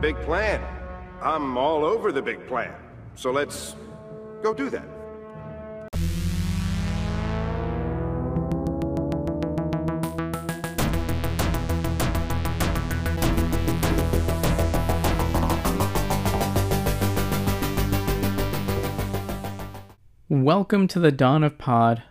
big plan. I'm all over the big plan. So let's go do that. Welcome to the Dawn of Pod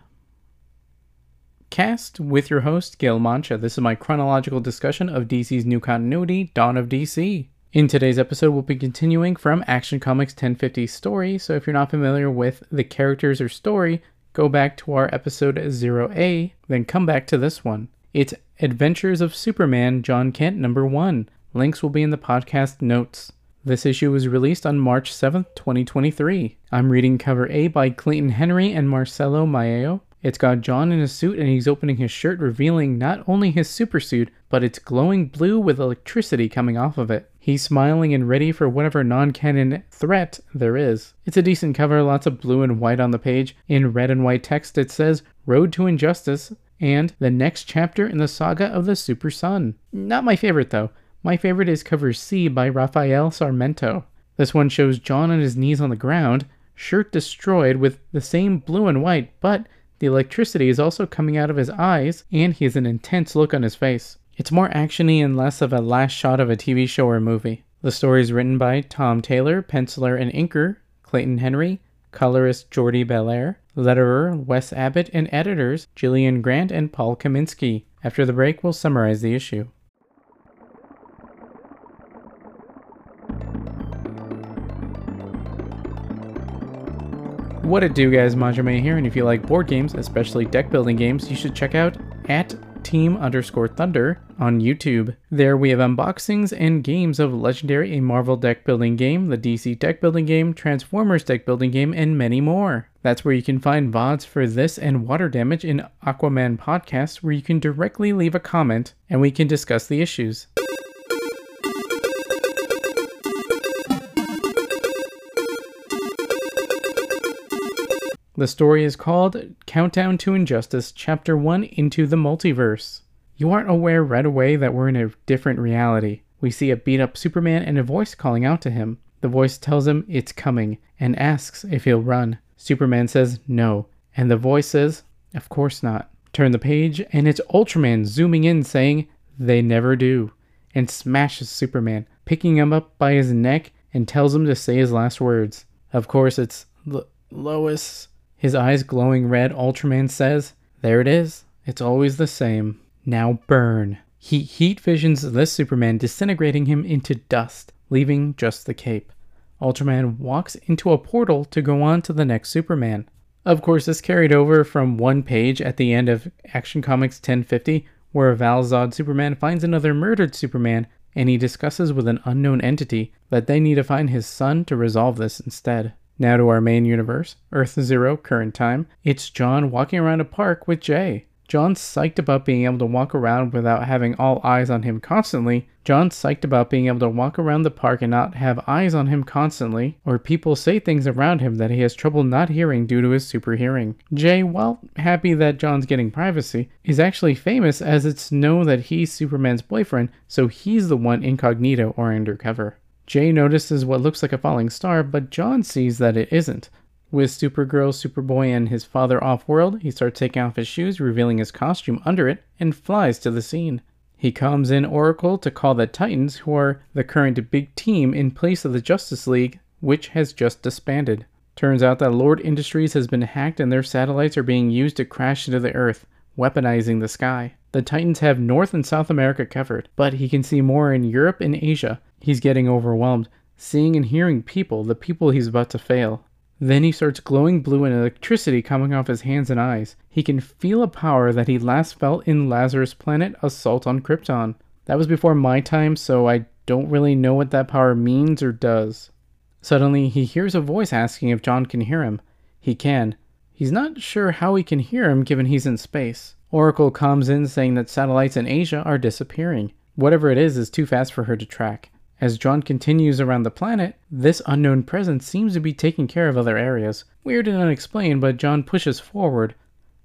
cast with your host, Gil Mancha. This is my chronological discussion of DC's new continuity, Dawn of DC. In today's episode, we'll be continuing from Action Comics 1050 story, so if you're not familiar with the characters or story, go back to our episode 0A, then come back to this one. It's Adventures of Superman, Jon Kent, number 1. Links will be in the podcast notes. This issue was released on March 7th, 2023. I'm reading cover A by Clayton Henry and Marcelo Maio. It's got Jon in a suit and he's opening his shirt, revealing not only his supersuit, but it's glowing blue with electricity coming off of it. He's smiling and ready for whatever non canon threat there is. It's a decent cover, lots of blue and white on the page. In red and white text, it says Road to Injustice and the next chapter in the saga of the Super Son. Not my favorite though. My favorite is cover C by Rafael Sarmento. This one shows Jon on his knees on the ground, shirt destroyed with the same blue and white, but the electricity is also coming out of his eyes, and he has an intense look on his face. It's more actiony and less of a last shot of a TV show or movie. The story is written by Tom Taylor, penciler and inker Clayton Henry, colorist Jordie Bellaire, letterer Wes Abbott, and editors Jillian Grant and Paul Kaminski. After the break, we'll summarize the issue. What it do guys, Majime here, and if you like board games, especially deck building games, you should check out at team underscore thunder on YouTube. There we have unboxings and games of Legendary, a Marvel deck building game, the DC deck building game, Transformers deck building game, and many more. That's where you can find VODs for this and Water Damage in Aquaman podcast, where you can directly leave a comment and we can discuss the issues. The story is called Countdown to Injustice, Chapter 1 Into the Multiverse. You aren't aware right away that we're in a different reality. We see a beat up Superman and a voice calling out to him. The voice tells him it's coming and asks if he'll run. Superman says no, and the voice says, Of course not. Turn the page, and it's Ultraman zooming in saying, They never do, and smashes Superman, picking him up by his neck and tells him to say his last words. Of course, it's Lois. His eyes glowing red, Ultraman says, There it is. It's always the same. Now burn. He heat visions this Superman, disintegrating him into dust, leaving just the cape. Ultraman walks into a portal to go on to the next Superman. Of course, this carried over from one page at the end of Action Comics 1050, where Val-Zod Superman finds another murdered Superman, and he discusses with an unknown entity that they need to find his son to resolve this instead. Now to our main universe, Earth Zero, current time. It's Jon walking around a park with Jay. Jon's psyched about being able to walk around without having all eyes on him constantly. Jon's psyched about being able to walk around the park and not have eyes on him constantly, or people say things around him that he has trouble not hearing due to his super hearing. Jay, while happy that Jon's getting privacy, is actually famous as it's known that he's Superman's boyfriend, so he's the one incognito or undercover. Jay notices what looks like a falling star, but Jon sees that it isn't. With Supergirl, Superboy, and his father off world, he starts taking off his shoes, revealing his costume under it, and flies to the scene. He comes in Oracle to call the Titans, who are the current big team in place of the Justice League, which has just disbanded. Turns out that Lord Industries has been hacked and their satellites are being used to crash into the Earth, weaponizing the sky. The Titans have North and South America covered, but he can see more in Europe and Asia, He's getting overwhelmed, seeing and hearing people, the people he's about to fail. Then he starts glowing blue and electricity coming off his hands and eyes. He can feel a power that he last felt in Lazarus Planet Assault on Krypton. That was before my time, so I don't really know what that power means or does. Suddenly, he hears a voice asking if Jon can hear him. He can. He's not sure how he can hear him given he's in space. Oracle comes in saying that satellites in Asia are disappearing. Whatever it is is too fast for her to track. As Jon continues around the planet, this unknown presence seems to be taking care of other areas. Weird and unexplained, but Jon pushes forward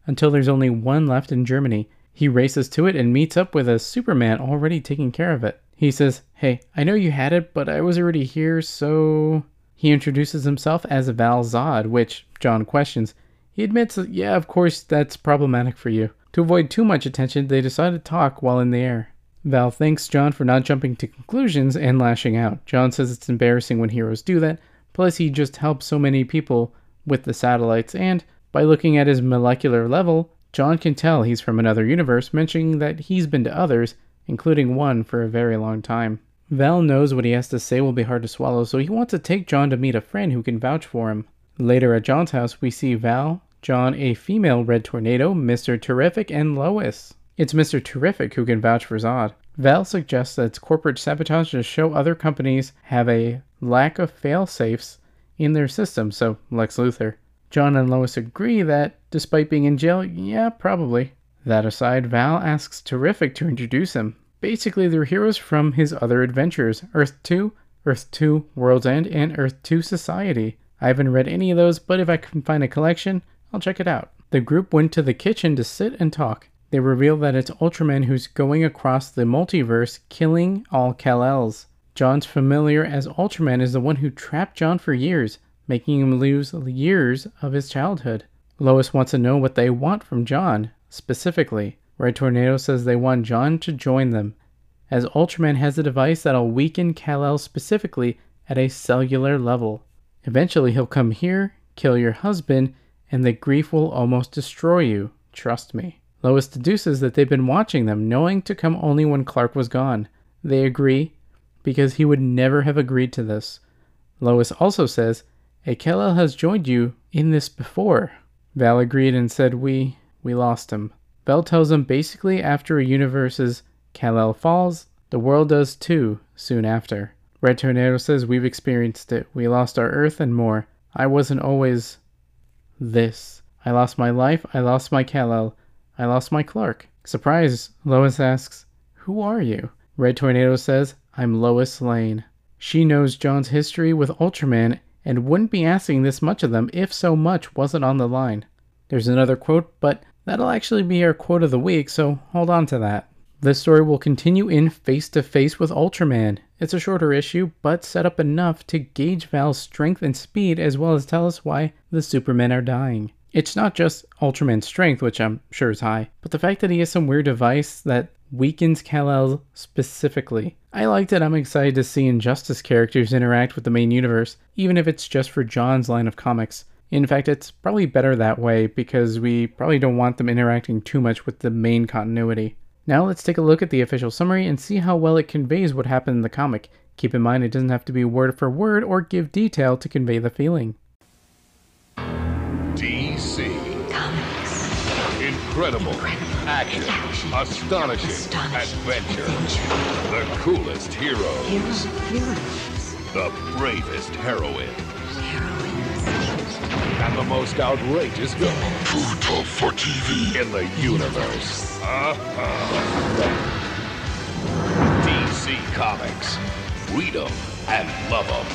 until there's only one left in Germany. He races to it and meets up with a Superman already taking care of it. He says, Hey, I know you had it, but I was already here, so. He introduces himself as Val Zod, which Jon questions. He admits yeah, of course, that's problematic for you. To avoid too much attention, they decide to talk while in the air. Val thanks Jon for not jumping to conclusions and lashing out. Jon says it's embarrassing when heroes do that, plus, he just helped so many people with the satellites, and by looking at his molecular level, Jon can tell he's from another universe, mentioning that he's been to others, including one for a very long time. Val knows what he has to say will be hard to swallow, so he wants to take Jon to meet a friend who can vouch for him. Later at Jon's house, we see Val, Jon, a female Red Tornado, Mr. Terrific, and Lois. It's Mr. Terrific who can vouch for Zod. Val suggests that it's corporate sabotage to show other companies have a lack of fail-safes in their system, so Lex Luthor. Jon and Lois agree that, despite being in jail, yeah, probably. That aside, Val asks Terrific to introduce him. Basically, they're heroes from his other adventures Earth 2, Earth 2 World's End, and Earth 2 Society. I haven't read any of those, but if I can find a collection, I'll check it out. The group went to the kitchen to sit and talk. They reveal that it's Ultraman who's going across the multiverse, killing all Kal-Els. Jon's familiar as Ultraman is the one who trapped Jon for years, making him lose years of his childhood. Lois wants to know what they want from Jon, specifically. Red Tornado says they want Jon to join them, as Ultraman has a device that'll weaken Kal-El specifically at a cellular level. Eventually, he'll come here, kill your husband, and the grief will almost destroy you. Trust me. Lois deduces that they've been watching them, knowing to come only when Clark was gone. They agree, because he would never have agreed to this. Lois also says, A Kal-El has joined you in this before. Val agreed and said, We we lost him. Val tells him basically after a universe's Kal-El falls, the world does too, soon after. Red Tornado says we've experienced it. We lost our Earth and more. I wasn't always this. I lost my life, I lost my Kal-El, I lost my Clark. Surprise, Lois asks, Who are you? Red Tornado says, I'm Lois Lane. She knows Jon's history with Ultraman and wouldn't be asking this much of them if so much wasn't on the line. There's another quote, but that'll actually be our quote of the week, so hold on to that. This story will continue in Face to Face with Ultraman. It's a shorter issue, but set up enough to gauge Val's strength and speed as well as tell us why the Supermen are dying. It's not just Ultraman's strength, which I'm sure is high, but the fact that he has some weird device that weakens Kal-El specifically. I liked it. I'm excited to see Injustice characters interact with the main universe, even if it's just for Jon's line of comics. In fact, it's probably better that way because we probably don't want them interacting too much with the main continuity. Now let's take a look at the official summary and see how well it conveys what happened in the comic. Keep in mind it doesn't have to be word for word or give detail to convey the feeling. Incredible. Incredible. Action. Action. Astonishing. Astonishing. Adventure. Adventure. The coolest heroes. Heroes. Heroes. The bravest heroines. Heroines. And the most outrageous villains Too tough for TV. in the universe. Uh-huh. DC Comics. Read them and love them.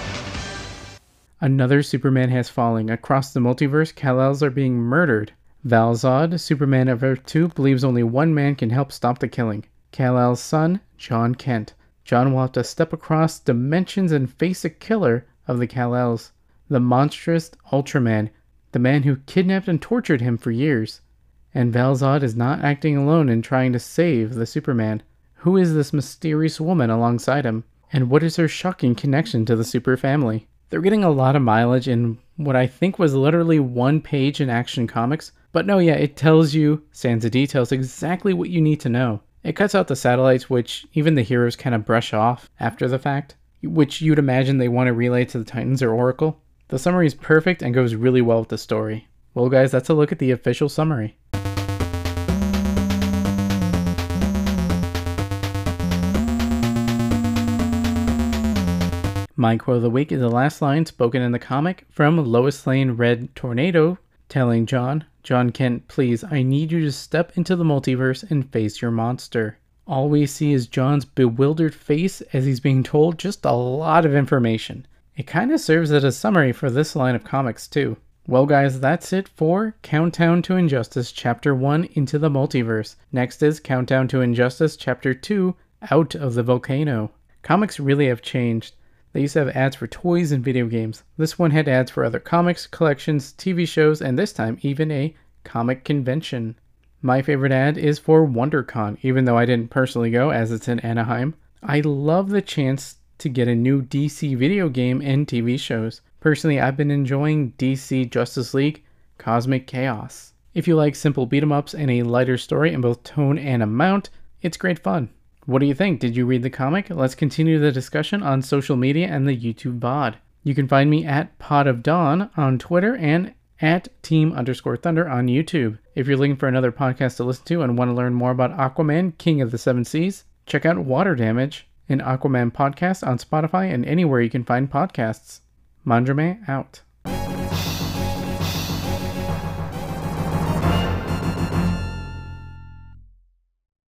Another Superman has fallen. Across the multiverse, Kal-Els are being murdered. Val-Zod, Superman of Earth 2, believes only one man can help stop the killing. Kal-El's son, Jon Kent. Jon will have to step across dimensions and face a killer of the Kal-Els. The monstrous Ultraman, the man who kidnapped and tortured him for years. And Val-Zod is not acting alone in trying to save the Superman. Who is this mysterious woman alongside him? And what is her shocking connection to the super family? They're getting a lot of mileage in what I think was literally one page in Action Comics. But no, yeah, it tells you, sans the details, exactly what you need to know. It cuts out the satellites, which even the heroes kind of brush off after the fact, which you'd imagine they want to relay to the Titans or Oracle. The summary is perfect and goes really well with the story. Well, guys, that's a look at the official summary. My quote of the week is the last line spoken in the comic from Lois Lane Red Tornado telling Jon, Jon Kent, please, I need you to step into the multiverse and face your monster. All we see is Jon's bewildered face as he's being told just a lot of information. It kind of serves as a summary for this line of comics, too. Well, guys, that's it for Countdown to Injustice Chapter 1 Into the Multiverse. Next is Countdown to Injustice Chapter 2 out of the volcano. Comics really have changed. They used to have ads for toys and video games. This one had ads for other comics, collections, TV shows, and this time even a comic convention. My favorite ad is for WonderCon, even though I didn't personally go as it's in Anaheim. I love the chance to get a new DC video game and TV shows. Personally, I've been enjoying DC Justice League Cosmic Chaos. If you like simple beat 'em ups and a lighter story in both tone and amount, it's great fun. What do you think? Did you read the comic? Let's continue the discussion on social media and the YouTube VOD. You can find me at Pod of Dawn on Twitter and at Team underscore Thunder on YouTube. If you're looking for another podcast to listen to and want to learn more about Aquaman, King of the Seven Seas, check out Water Damage, an Aquaman podcast on Spotify and anywhere you can find podcasts. Mandrame out.